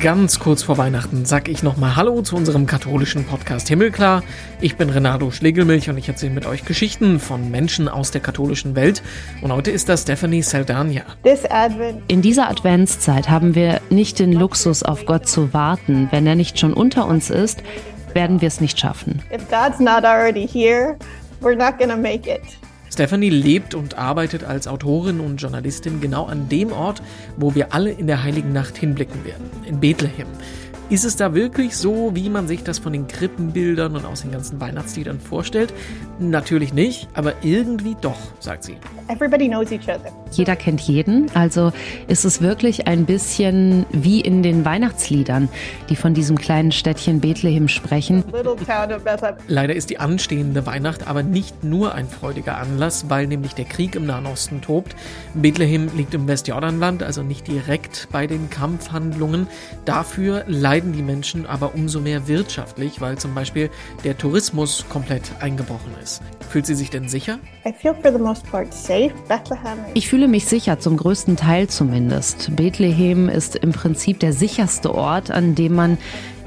Ganz kurz vor Weihnachten sag ich nochmal Hallo zu unserem katholischen Podcast Himmelklar. Ich bin Renato Schlegelmilch und ich erzähle mit euch Geschichten von Menschen aus der katholischen Welt. Und heute ist das Stephanie Saldania. In dieser Adventszeit haben wir nicht den Luxus, auf Gott zu warten. Wenn er nicht schon unter uns ist, werden wir es nicht schaffen. If God's not already here, we're not gonna make it. Stephanie lebt und arbeitet als Autorin und Journalistin genau an dem Ort, wo wir alle in der heiligen Nacht hinblicken werden, in Bethlehem. Ist es da wirklich so, wie man sich das von den Krippenbildern und aus den ganzen Weihnachtsliedern vorstellt? Natürlich nicht, aber irgendwie doch, sagt sie. Everybody knows each other. Jeder kennt jeden, also ist es wirklich ein bisschen wie in den Weihnachtsliedern, die von diesem kleinen Städtchen Bethlehem sprechen. Leider ist die anstehende Weihnacht aber nicht nur ein freudiger Anlass, weil nämlich der Krieg im Nahen Osten tobt. Bethlehem liegt im Westjordanland, also nicht direkt bei den Kampfhandlungen. Dafür leiden die Menschen aber umso mehr wirtschaftlich, weil zum Beispiel der Tourismus komplett eingebrochen ist. Fühlt sie sich denn sicher? Ich fühle mich sicher, zum größten Teil zumindest. Bethlehem ist im Prinzip der sicherste Ort, an dem man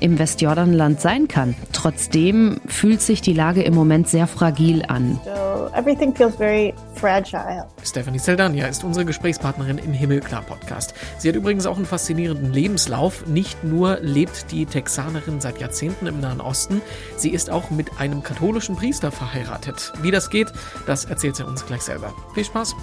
im Westjordanland sein kann. Trotzdem fühlt sich die Lage im Moment sehr fragil an. so everything feels very fragile. Stephanie Saldania ist unsere Gesprächspartnerin im Himmelklar Podcast. Sie hat übrigens auch einen faszinierenden Lebenslauf. Nicht nur lebt die Texanerin seit Jahrzehnten im Nahen Osten, sie ist auch mit einem katholischen Priester verheiratet. Wie das geht, das erzählt sie uns gleich selber. Viel Spaß!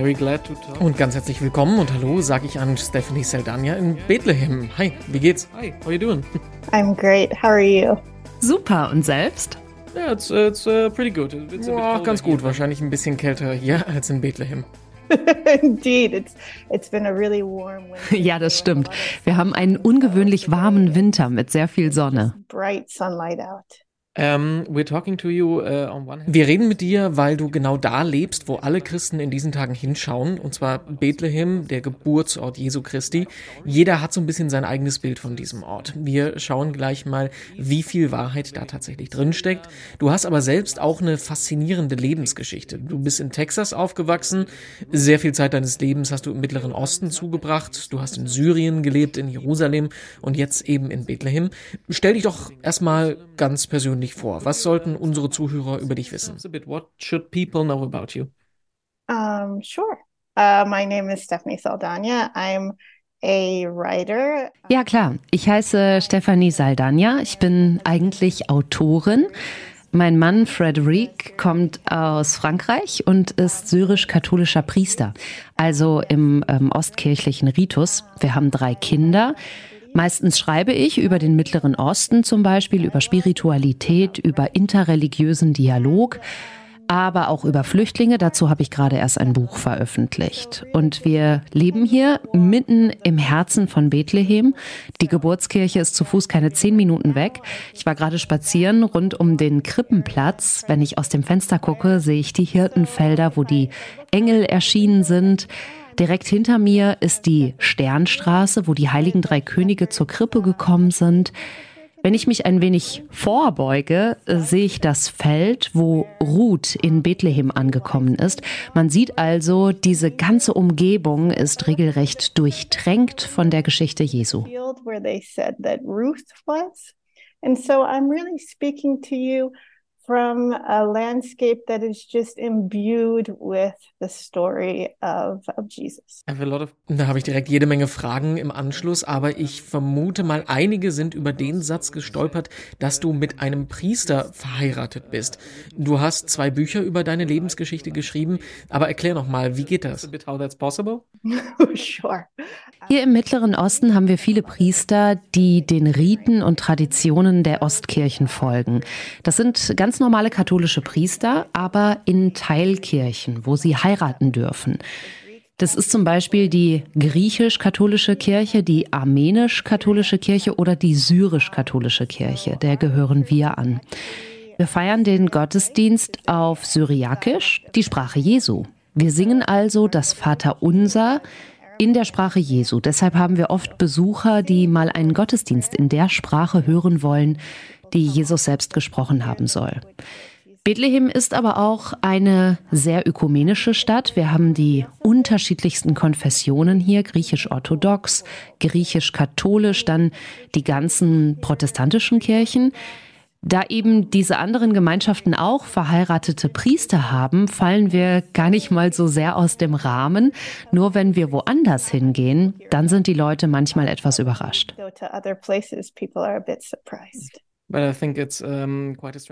Very glad to talk. Und ganz herzlich willkommen und hallo sage ich an Stephanie Saldania in Bethlehem. Hi, wie geht's? Hi, how you doing? I'm great. How are you? Super, und selbst? Ja, it's, it's uh, pretty good. It's a bit Oh, colder ganz gut. Wahrscheinlich ein bisschen kälter hier als in Bethlehem. Indeed, it's it's been a really warm winter. Ja, das stimmt. Wir haben einen ungewöhnlich warmen Winter mit sehr viel Sonne. Bright sunlight out. Um, we're talking to you uh, on one hand. Wir reden mit dir, weil du genau da lebst, wo alle Christen in diesen Tagen hinschauen, und zwar Bethlehem, der Geburtsort Jesu Christi. Jeder hat so ein bisschen sein eigenes Bild von diesem Ort. Wir schauen gleich mal, wie viel Wahrheit da tatsächlich drin steckt. Du hast aber selbst auch eine faszinierende Lebensgeschichte. Du bist in Texas aufgewachsen, sehr viel Zeit deines Lebens hast du im Mittleren Osten zugebracht. Du hast in Syrien gelebt, in Jerusalem und jetzt eben in Bethlehem. Stell dich doch erstmal ganz persönlich vor. Was sollten unsere Zuhörer über dich wissen? What should people know about you? Um, sure. Uh, my name is Stephanie Saldana. I'm a writer. Ja, klar. Ich heiße Stefanie Saldania. Ich bin eigentlich Autorin. Mein Mann Frederic kommt aus Frankreich und ist syrisch-katholischer Priester, also im ähm, ostkirchlichen Ritus. Wir haben drei Kinder. Meistens schreibe ich über den Mittleren Osten zum Beispiel, über Spiritualität, über interreligiösen Dialog aber auch über Flüchtlinge. Dazu habe ich gerade erst ein Buch veröffentlicht. Und wir leben hier mitten im Herzen von Bethlehem. Die Geburtskirche ist zu Fuß keine zehn Minuten weg. Ich war gerade spazieren rund um den Krippenplatz. Wenn ich aus dem Fenster gucke, sehe ich die Hirtenfelder, wo die Engel erschienen sind. Direkt hinter mir ist die Sternstraße, wo die heiligen drei Könige zur Krippe gekommen sind. Wenn ich mich ein wenig vorbeuge, sehe ich das Feld, wo Ruth in Bethlehem angekommen ist. Man sieht also, diese ganze Umgebung ist regelrecht durchtränkt von der Geschichte Jesu. And so I'm really speaking to you from a landscape that is just imbued with the story of, of Jesus. I have a lot of- Da habe ich direkt jede Menge Fragen im Anschluss, aber ich vermute mal, einige sind über den Satz gestolpert, dass du mit einem Priester verheiratet bist. Du hast zwei Bücher über deine Lebensgeschichte geschrieben, aber erklär noch mal, wie geht das? Sure. Hier im Mittleren Osten haben wir viele Priester, die den Riten und Traditionen der Ostkirchen folgen. Das sind ganz normale katholische Priester, aber in Teilkirchen, wo sie heiraten dürfen. Das ist zum Beispiel die griechisch-katholische Kirche, die armenisch-katholische Kirche oder die syrisch-katholische Kirche. Der gehören wir an. Wir feiern den Gottesdienst auf Syriakisch, die Sprache Jesu. Wir singen also das Vaterunser in der Sprache Jesu. Deshalb haben wir oft Besucher, die mal einen Gottesdienst in der Sprache hören wollen, die Jesus selbst gesprochen haben soll. Bethlehem ist aber auch eine sehr ökumenische Stadt. Wir haben die unterschiedlichsten Konfessionen hier, griechisch-orthodox, griechisch-katholisch, dann die ganzen protestantischen Kirchen. Da eben diese anderen Gemeinschaften auch verheiratete Priester haben, fallen wir gar nicht mal so sehr aus dem Rahmen. Nur wenn wir woanders hingehen, dann sind die Leute manchmal etwas überrascht.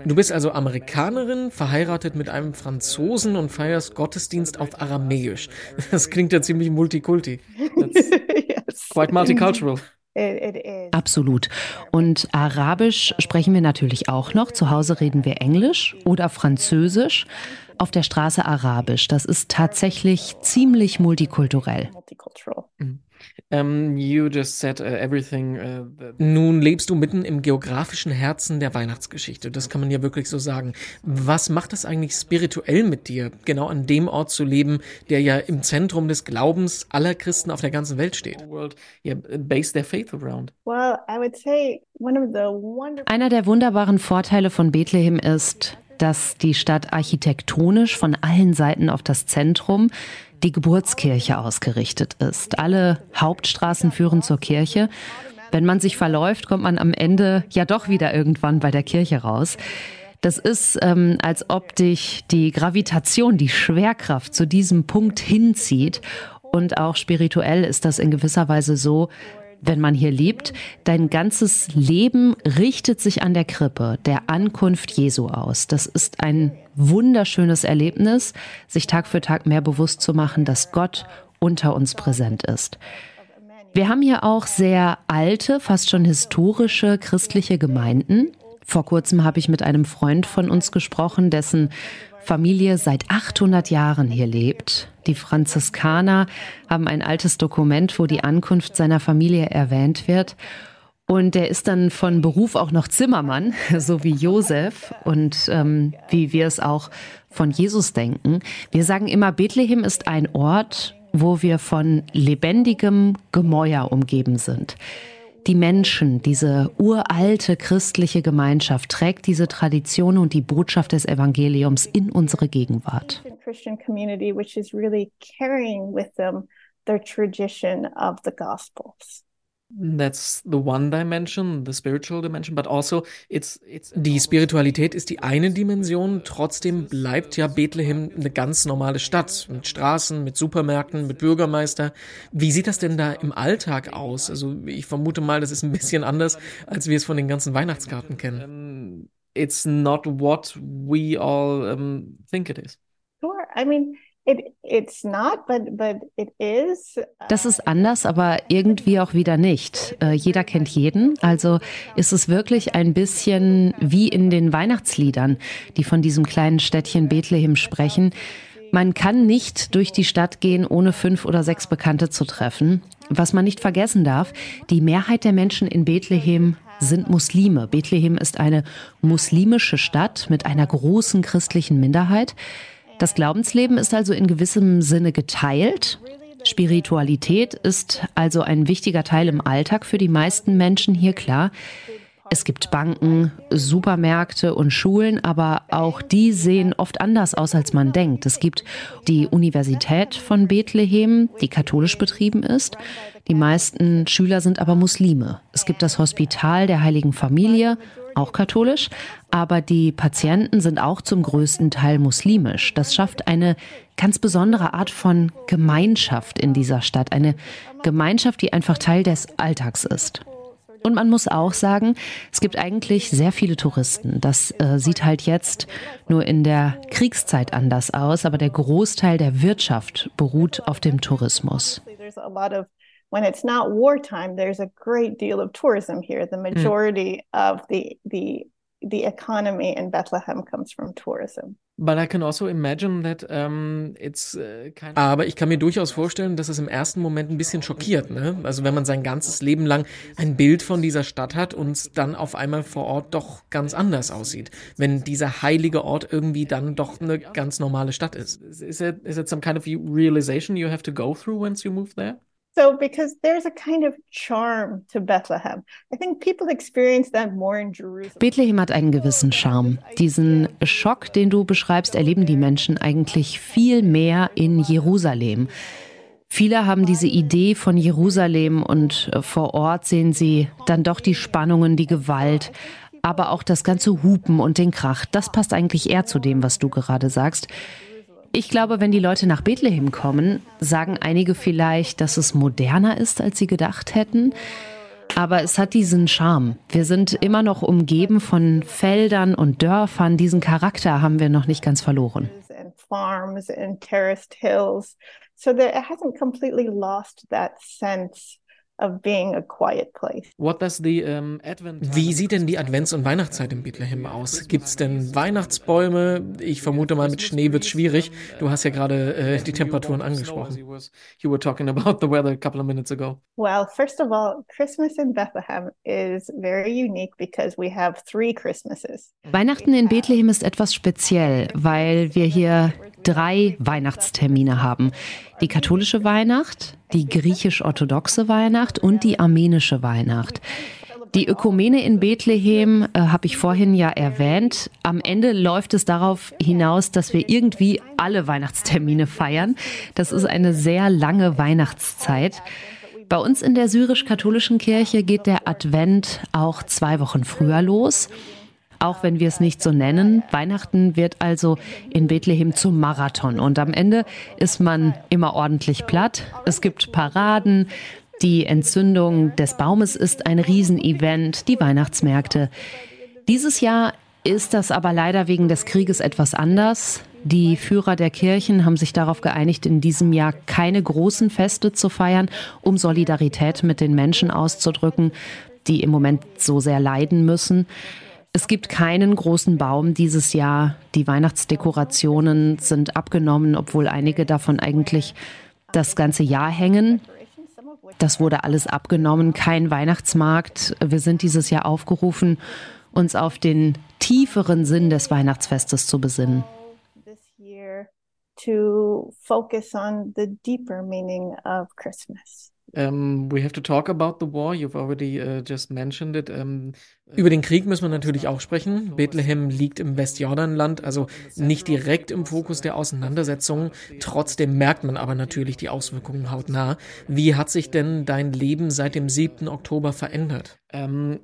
Du bist also Amerikanerin, verheiratet mit einem Franzosen und feierst Gottesdienst auf Aramäisch. Das klingt ja ziemlich multikulti. yes. Quite multicultural. Absolut. Und Arabisch sprechen wir natürlich auch noch. Zu Hause reden wir Englisch oder Französisch. Auf der Straße Arabisch. Das ist tatsächlich ziemlich multikulturell. Mhm. Um, you just said uh, everything. Uh, Nun lebst du mitten im geografischen Herzen der Weihnachtsgeschichte. Das kann man ja wirklich so sagen. Was macht das eigentlich spirituell mit dir, genau an dem Ort zu leben, der ja im Zentrum des Glaubens aller Christen auf der ganzen Welt steht? Einer der wunderbaren Vorteile von Bethlehem ist, dass die Stadt architektonisch von allen Seiten auf das Zentrum die Geburtskirche ausgerichtet ist. Alle Hauptstraßen führen zur Kirche. Wenn man sich verläuft, kommt man am Ende ja doch wieder irgendwann bei der Kirche raus. Das ist, ähm, als ob dich die Gravitation, die Schwerkraft zu diesem Punkt hinzieht. Und auch spirituell ist das in gewisser Weise so, wenn man hier lebt, dein ganzes Leben richtet sich an der Krippe, der Ankunft Jesu aus. Das ist ein wunderschönes Erlebnis, sich Tag für Tag mehr bewusst zu machen, dass Gott unter uns präsent ist. Wir haben hier auch sehr alte, fast schon historische christliche Gemeinden. Vor kurzem habe ich mit einem Freund von uns gesprochen, dessen Familie seit 800 Jahren hier lebt. Die Franziskaner haben ein altes Dokument, wo die Ankunft seiner Familie erwähnt wird. Und er ist dann von Beruf auch noch Zimmermann, so wie Josef und ähm, wie wir es auch von Jesus denken. Wir sagen immer, Bethlehem ist ein Ort, wo wir von lebendigem Gemäuer umgeben sind die Menschen, diese uralte christliche Gemeinschaft trägt diese Tradition und die Botschaft des Evangeliums in unsere Gegenwart. tradition of the Gospels. That's the one dimension, the spiritual dimension, but also it's, it's die Spiritualität ist die eine Dimension, trotzdem bleibt ja Bethlehem eine ganz normale Stadt mit Straßen, mit Supermärkten, mit Bürgermeister. Wie sieht das denn da im Alltag aus? Also ich vermute mal, das ist ein bisschen anders, als wir es von den ganzen Weihnachtskarten kennen. It's not what we all um, think it is. Sure, I mean das ist anders, aber irgendwie auch wieder nicht. Äh, jeder kennt jeden. Also ist es wirklich ein bisschen wie in den Weihnachtsliedern, die von diesem kleinen Städtchen Bethlehem sprechen. Man kann nicht durch die Stadt gehen, ohne fünf oder sechs Bekannte zu treffen. Was man nicht vergessen darf, die Mehrheit der Menschen in Bethlehem sind Muslime. Bethlehem ist eine muslimische Stadt mit einer großen christlichen Minderheit. Das Glaubensleben ist also in gewissem Sinne geteilt. Spiritualität ist also ein wichtiger Teil im Alltag für die meisten Menschen hier klar. Es gibt Banken, Supermärkte und Schulen, aber auch die sehen oft anders aus, als man denkt. Es gibt die Universität von Bethlehem, die katholisch betrieben ist. Die meisten Schüler sind aber Muslime. Es gibt das Hospital der Heiligen Familie auch katholisch, aber die Patienten sind auch zum größten Teil muslimisch. Das schafft eine ganz besondere Art von Gemeinschaft in dieser Stadt, eine Gemeinschaft, die einfach Teil des Alltags ist. Und man muss auch sagen, es gibt eigentlich sehr viele Touristen. Das äh, sieht halt jetzt nur in der Kriegszeit anders aus, aber der Großteil der Wirtschaft beruht auf dem Tourismus when it's not wartime, there's a great deal of tourism here. The hmm. majority mm. of the the the economy in Bethlehem comes from tourism. But I can also imagine that um, it's uh, kind of Aber ich kann mir durchaus vorstellen, dass es im ersten Moment ein bisschen schockiert. Ne? Also wenn man sein ganzes Leben lang ein Bild von dieser Stadt hat und dann auf einmal vor Ort doch ganz anders aussieht. Wenn dieser heilige Ort irgendwie dann doch eine ganz normale Stadt ist. Is it, is it some kind of realization you have to go through once you move there? So, because there's a kind of charm to Bethlehem. I think people experience that more in Jerusalem. Bethlehem hat einen gewissen Charme. Diesen Schock, den du beschreibst, erleben die Menschen eigentlich viel mehr in Jerusalem. Viele haben diese Idee von Jerusalem und äh, vor Ort sehen sie dann doch die Spannungen, die Gewalt, aber auch das ganze Hupen und den Krach. Das passt eigentlich eher zu dem, was du gerade sagst. Ich glaube, wenn die Leute nach Bethlehem kommen, sagen einige vielleicht, dass es moderner ist, als sie gedacht hätten. Aber es hat diesen Charme. Wir sind immer noch umgeben von Feldern und Dörfern. Diesen Charakter haben wir noch nicht ganz verloren. Farms and terraced hills. So that it hasn't completely lost that sense of being a quiet place. What does the, um, Advent Wie sieht denn die Advents- und Weihnachtszeit in Bethlehem aus? Gibt es denn Weihnachtsbäume? Ich vermute mal, mit Schnee wird es schwierig. Du hast ja gerade äh, die Temperaturen angesprochen. You were talking about the weather a couple of minutes ago. Well, first of all, Christmas in Bethlehem is very unique because we have three Christmases. Weihnachten in Bethlehem ist etwas speziell, weil wir hier drei Weihnachtstermine haben. Die katholische Weihnacht, die griechisch-orthodoxe Weihnacht und die armenische Weihnacht. Die Ökumene in Bethlehem äh, habe ich vorhin ja erwähnt. Am Ende läuft es darauf hinaus, dass wir irgendwie alle Weihnachtstermine feiern. Das ist eine sehr lange Weihnachtszeit. Bei uns in der syrisch-katholischen Kirche geht der Advent auch zwei Wochen früher los auch wenn wir es nicht so nennen. Weihnachten wird also in Bethlehem zum Marathon und am Ende ist man immer ordentlich platt. Es gibt Paraden. Die Entzündung des Baumes ist ein Riesenevent, die Weihnachtsmärkte. Dieses Jahr ist das aber leider wegen des Krieges etwas anders. Die Führer der Kirchen haben sich darauf geeinigt, in diesem Jahr keine großen Feste zu feiern, um Solidarität mit den Menschen auszudrücken, die im Moment so sehr leiden müssen. Es gibt keinen großen Baum dieses Jahr. Die Weihnachtsdekorationen sind abgenommen, obwohl einige davon eigentlich das ganze Jahr hängen. Das wurde alles abgenommen, kein Weihnachtsmarkt. Wir sind dieses Jahr aufgerufen, uns auf den tieferen Sinn des Weihnachtsfestes zu besinnen. To focus on the deeper meaning of Christmas. Um, we have to talk about the war. You've already uh, just mentioned it. Um, über den Krieg müssen wir natürlich auch sprechen. Bethlehem liegt im Westjordanland, also nicht direkt im Fokus der Auseinandersetzungen. Trotzdem merkt man aber natürlich die Auswirkungen hautnah. Wie hat sich denn dein Leben seit dem 7. Oktober verändert? Um,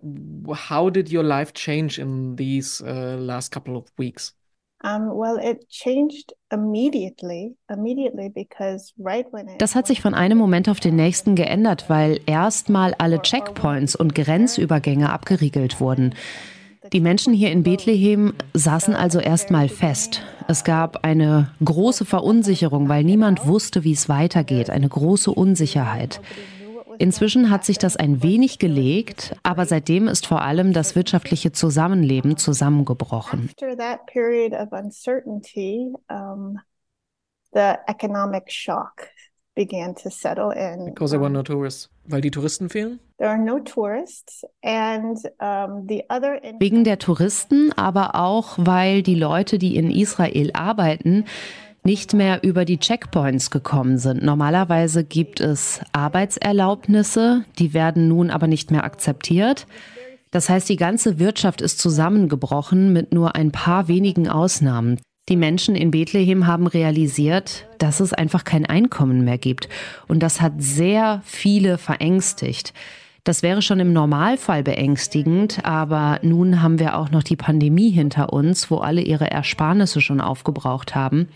how did your life change in these uh, last couple of weeks? Das hat sich von einem Moment auf den nächsten geändert, weil erstmal alle Checkpoints und Grenzübergänge abgeriegelt wurden. Die Menschen hier in Bethlehem saßen also erstmal fest. Es gab eine große Verunsicherung, weil niemand wusste, wie es weitergeht, eine große Unsicherheit. Inzwischen hat sich das ein wenig gelegt, aber seitdem ist vor allem das wirtschaftliche Zusammenleben zusammengebrochen. After that period of uncertainty, um, the economic shock began to settle in. Because there were no tourists. Weil die Touristen fehlen? There are no tourists and um, the other. Wegen der Touristen, aber auch weil die Leute, die in Israel arbeiten, nicht mehr über die Checkpoints gekommen sind. Normalerweise gibt es Arbeitserlaubnisse, die werden nun aber nicht mehr akzeptiert. Das heißt, die ganze Wirtschaft ist zusammengebrochen mit nur ein paar wenigen Ausnahmen. Die Menschen in Bethlehem haben realisiert, dass es einfach kein Einkommen mehr gibt. Und das hat sehr viele verängstigt. Das wäre schon im Normalfall beängstigend, aber nun haben wir auch noch die Pandemie hinter uns, wo alle ihre Ersparnisse schon aufgebraucht haben.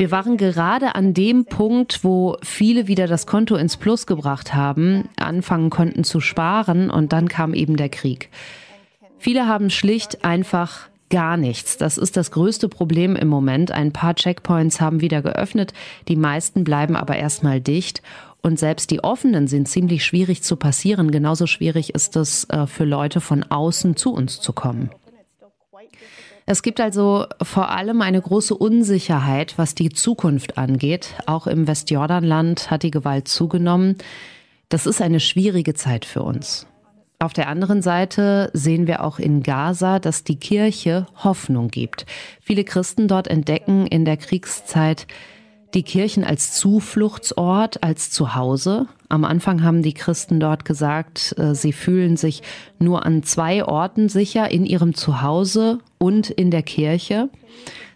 Wir waren gerade an dem Punkt, wo viele wieder das Konto ins Plus gebracht haben, anfangen konnten zu sparen und dann kam eben der Krieg. Viele haben schlicht einfach gar nichts. Das ist das größte Problem im Moment. Ein paar Checkpoints haben wieder geöffnet, die meisten bleiben aber erstmal dicht. Und selbst die offenen sind ziemlich schwierig zu passieren. Genauso schwierig ist es äh, für Leute von außen zu uns zu kommen. Es gibt also vor allem eine große Unsicherheit, was die Zukunft angeht. Auch im Westjordanland hat die Gewalt zugenommen. Das ist eine schwierige Zeit für uns. Auf der anderen Seite sehen wir auch in Gaza, dass die Kirche Hoffnung gibt. Viele Christen dort entdecken in der Kriegszeit, die Kirchen als Zufluchtsort, als Zuhause. Am Anfang haben die Christen dort gesagt, äh, sie fühlen sich nur an zwei Orten sicher, in ihrem Zuhause und in der Kirche.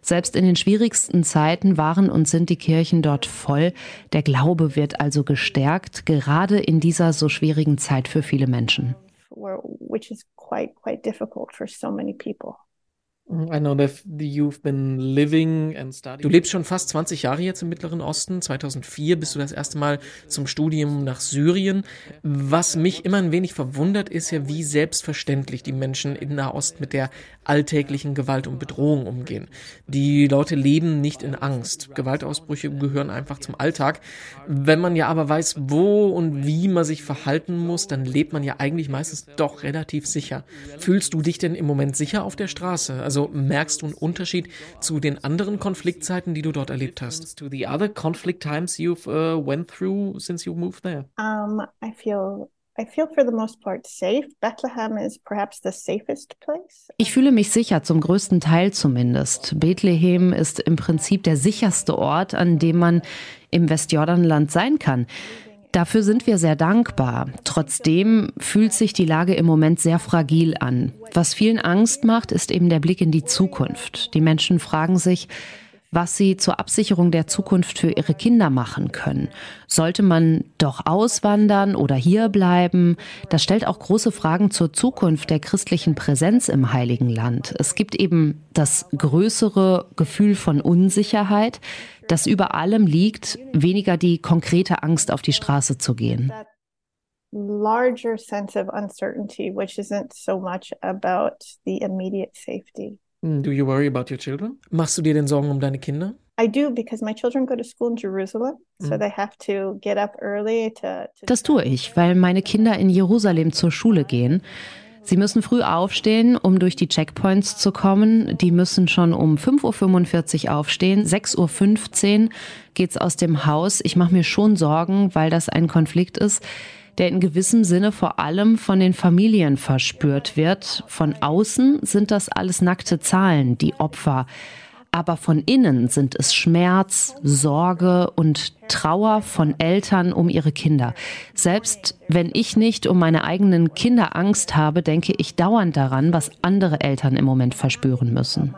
Selbst in den schwierigsten Zeiten waren und sind die Kirchen dort voll. Der Glaube wird also gestärkt, gerade in dieser so schwierigen Zeit für viele Menschen. Which is quite, quite difficult for so many people. I know that you've been living and studying. Du lebst schon fast 20 Jahre jetzt im Mittleren Osten. 2004 bist du das erste Mal zum Studium nach Syrien. Was mich immer ein wenig verwundert, ist ja, wie selbstverständlich die Menschen in Nahost mit der alltäglichen Gewalt und Bedrohung umgehen. Die Leute leben nicht in Angst. Gewaltausbrüche gehören einfach zum Alltag. Wenn man ja aber weiß, wo und wie man sich verhalten muss, dann lebt man ja eigentlich meistens doch relativ sicher. Fühlst du dich denn im Moment sicher auf der Straße? Also also merkst du einen Unterschied zu den anderen Konfliktzeiten, die du dort erlebt hast? To the other conflict times you've uh, went through since you moved there? Um, I feel I feel for the most part safe. Bethlehem is perhaps the safest place. Ich fühle mich sicher, zum größten Teil zumindest. Bethlehem ist im Prinzip der sicherste Ort, an dem man im Westjordanland sein kann. Dafür sind wir sehr dankbar. Trotzdem fühlt sich die Lage im Moment sehr fragil an. Was vielen Angst macht, ist eben der Blick in die Zukunft. Die Menschen fragen sich, was sie zur Absicherung der Zukunft für ihre Kinder machen können. Sollte man doch auswandern oder hier bleiben? Das stellt auch große Fragen zur Zukunft der christlichen Präsenz im Heiligen Land. Es gibt eben das größere Gefühl von Unsicherheit, das über allem liegt, weniger die konkrete Angst auf die Straße zu gehen. Larger sense of uncertainty, which isn't so much about the immediate safety. Do you worry about your children? Machst du dir denn Sorgen um deine Kinder? I do because my children go to school in Jerusalem, so they have to get up early to, to Das tue ich, weil meine Kinder in Jerusalem zur Schule gehen. Sie müssen früh aufstehen, um durch die Checkpoints zu kommen. Die müssen schon um 5.45 Uhr aufstehen. 6.15 Uhr geht's aus dem Haus. Ich mache mir schon Sorgen, weil das ein Konflikt ist, der in gewissem Sinne vor allem von den Familien verspürt wird. Von außen sind das alles nackte Zahlen, die Opfer. Aber von innen sind es Schmerz, Sorge und Trauer von Eltern um ihre Kinder. Selbst wenn ich nicht um meine eigenen Kinder Angst habe, denke ich dauernd daran, was andere Eltern im Moment verspüren müssen.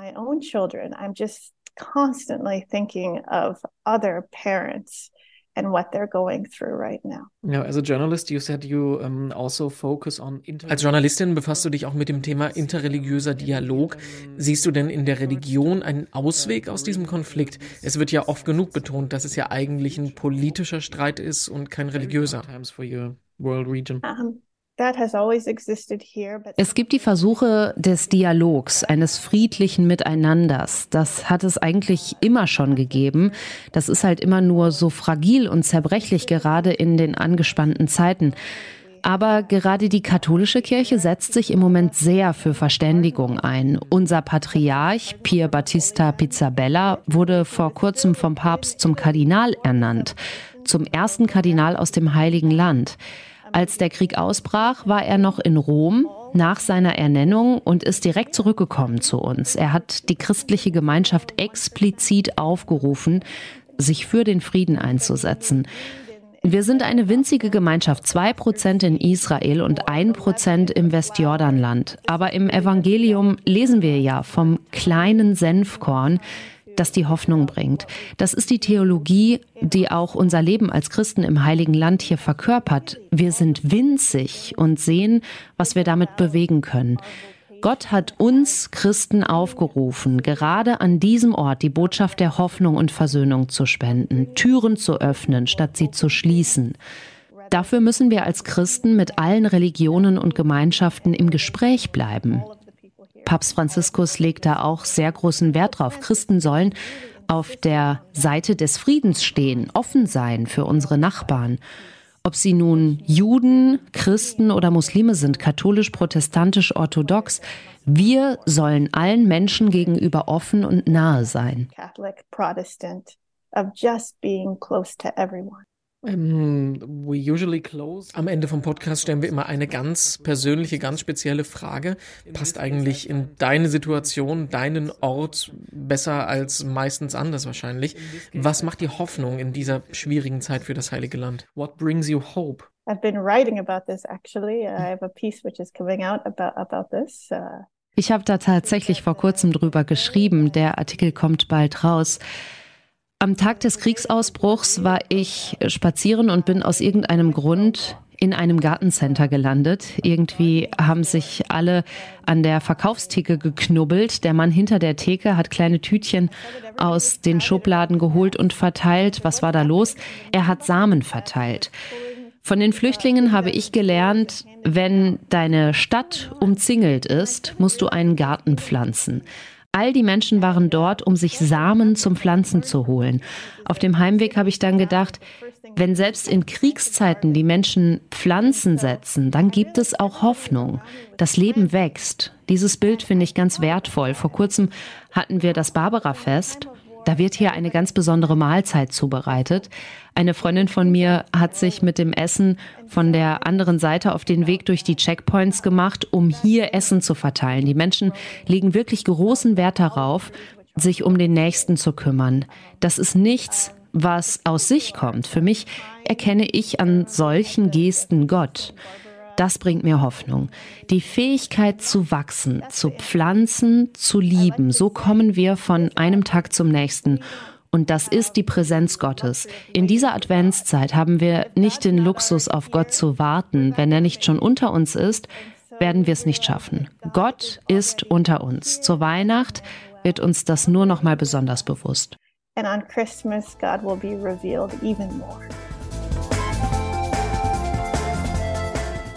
constantly thinking of other parents and what they're going through right now. Ja, as a journalist, you said you um, also focus on Als Journalistin befasst du dich auch mit dem Thema interreligiöser Dialog. Siehst du denn in der Religion einen Ausweg aus diesem Konflikt? Es wird ja oft genug betont, dass es ja eigentlich ein politischer Streit ist und kein religiöser. Times for your world region. Um, es gibt die Versuche des Dialogs, eines friedlichen Miteinanders. Das hat es eigentlich immer schon gegeben. Das ist halt immer nur so fragil und zerbrechlich, gerade in den angespannten Zeiten. Aber gerade die katholische Kirche setzt sich im Moment sehr für Verständigung ein. Unser Patriarch Pier Battista Pizzabella wurde vor kurzem vom Papst zum Kardinal ernannt, zum ersten Kardinal aus dem Heiligen Land. Als der Krieg ausbrach, war er noch in Rom nach seiner Ernennung und ist direkt zurückgekommen zu uns. Er hat die christliche Gemeinschaft explizit aufgerufen, sich für den Frieden einzusetzen. Wir sind eine winzige Gemeinschaft, zwei Prozent in Israel und ein Prozent im Westjordanland. Aber im Evangelium lesen wir ja vom kleinen Senfkorn, das die Hoffnung bringt. Das ist die Theologie, die auch unser Leben als Christen im Heiligen Land hier verkörpert. Wir sind winzig und sehen, was wir damit bewegen können. Gott hat uns Christen aufgerufen, gerade an diesem Ort die Botschaft der Hoffnung und Versöhnung zu spenden, Türen zu öffnen, statt sie zu schließen. Dafür müssen wir als Christen mit allen Religionen und Gemeinschaften im Gespräch bleiben. Papst Franziskus legt da auch sehr großen Wert drauf. Christen sollen auf der Seite des Friedens stehen, offen sein für unsere Nachbarn. Ob sie nun Juden, Christen oder Muslime sind, katholisch, protestantisch, orthodox, wir sollen allen Menschen gegenüber offen und nahe sein. Catholic, Protestant, of just being close to everyone. Um, we usually close. Am Ende vom Podcast stellen wir immer eine ganz persönliche, ganz spezielle Frage. Passt eigentlich in deine Situation, deinen Ort besser als meistens anders wahrscheinlich. Was macht dir Hoffnung in dieser schwierigen Zeit für das Heilige Land? What brings you hope? I've been writing about this actually. I have a piece which is coming out about, about this. Uh, ich habe da tatsächlich vor kurzem drüber geschrieben. Der Artikel kommt bald raus. Am Tag des Kriegsausbruchs war ich spazieren und bin aus irgendeinem Grund in einem Gartencenter gelandet. Irgendwie haben sich alle an der Verkaufstheke geknubbelt. Der Mann hinter der Theke hat kleine Tütchen aus den Schubladen geholt und verteilt. Was war da los? Er hat Samen verteilt. Von den Flüchtlingen habe ich gelernt, wenn deine Stadt umzingelt ist, musst du einen Garten pflanzen. All die Menschen waren dort, um sich Samen zum Pflanzen zu holen. Auf dem Heimweg habe ich dann gedacht, wenn selbst in Kriegszeiten die Menschen Pflanzen setzen, dann gibt es auch Hoffnung. Das Leben wächst. Dieses Bild finde ich ganz wertvoll. Vor kurzem hatten wir das Barbara-Fest da wird hier eine ganz besondere Mahlzeit zubereitet. Eine Freundin von mir hat sich mit dem Essen von der anderen Seite auf den Weg durch die Checkpoints gemacht, um hier Essen zu verteilen. Die Menschen legen wirklich großen Wert darauf, sich um den Nächsten zu kümmern. Das ist nichts, was aus sich kommt. Für mich erkenne ich an solchen Gesten Gott. Das bringt mir Hoffnung. Die Fähigkeit zu wachsen, zu pflanzen, zu lieben. So kommen wir von einem Tag zum nächsten. Und das ist die Präsenz Gottes. In dieser Adventszeit haben wir nicht den Luxus, auf Gott zu warten. Wenn er nicht schon unter uns ist, werden wir es nicht schaffen. Gott ist unter uns. Zur Weihnacht wird uns das nur noch mal besonders bewusst. And on Christmas God will be revealed even more.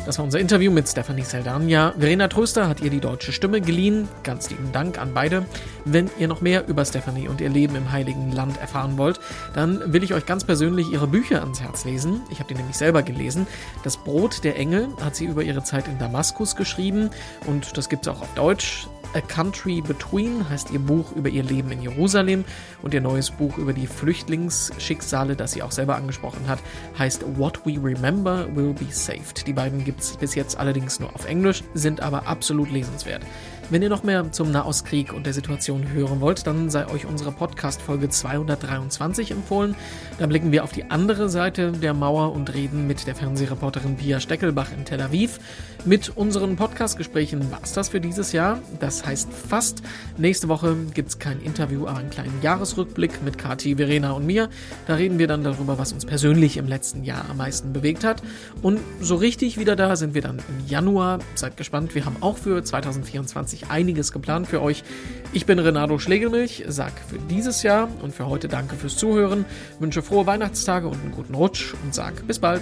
Das war unser Interview mit Stephanie Saldania. Verena Tröster hat ihr die deutsche Stimme geliehen. Ganz lieben Dank an beide. Wenn ihr noch mehr über Stephanie und ihr Leben im Heiligen Land erfahren wollt, dann will ich euch ganz persönlich ihre Bücher ans Herz lesen. Ich habe die nämlich selber gelesen. Das Brot der Engel hat sie über ihre Zeit in Damaskus geschrieben und das gibt es auch auf Deutsch. A Country Between heißt ihr Buch über ihr Leben in Jerusalem und ihr neues Buch über die Flüchtlingsschicksale, das sie auch selber angesprochen hat, heißt What We Remember Will Be Saved. Die beiden gibt es bis jetzt allerdings nur auf Englisch, sind aber absolut lesenswert. Wenn ihr noch mehr zum Nahostkrieg und der Situation hören wollt, dann sei euch unsere Podcast-Folge 223 empfohlen. Da blicken wir auf die andere Seite der Mauer und reden mit der Fernsehreporterin Pia Steckelbach in Tel Aviv. Mit unseren Podcast-Gesprächen war es das für dieses Jahr. Das heißt fast. Nächste Woche gibt es kein Interview, aber einen kleinen Jahresrückblick mit Kati, Verena und mir. Da reden wir dann darüber, was uns persönlich im letzten Jahr am meisten bewegt hat. Und so richtig wieder da sind wir dann im Januar. Seid gespannt, wir haben auch für 2024 wirklich einiges geplant für euch. Ich bin Renato Schlegelmilch, sag für dieses Jahr und für heute danke fürs Zuhören, wünsche frohe Weihnachtstage und einen guten Rutsch und sag bis bald.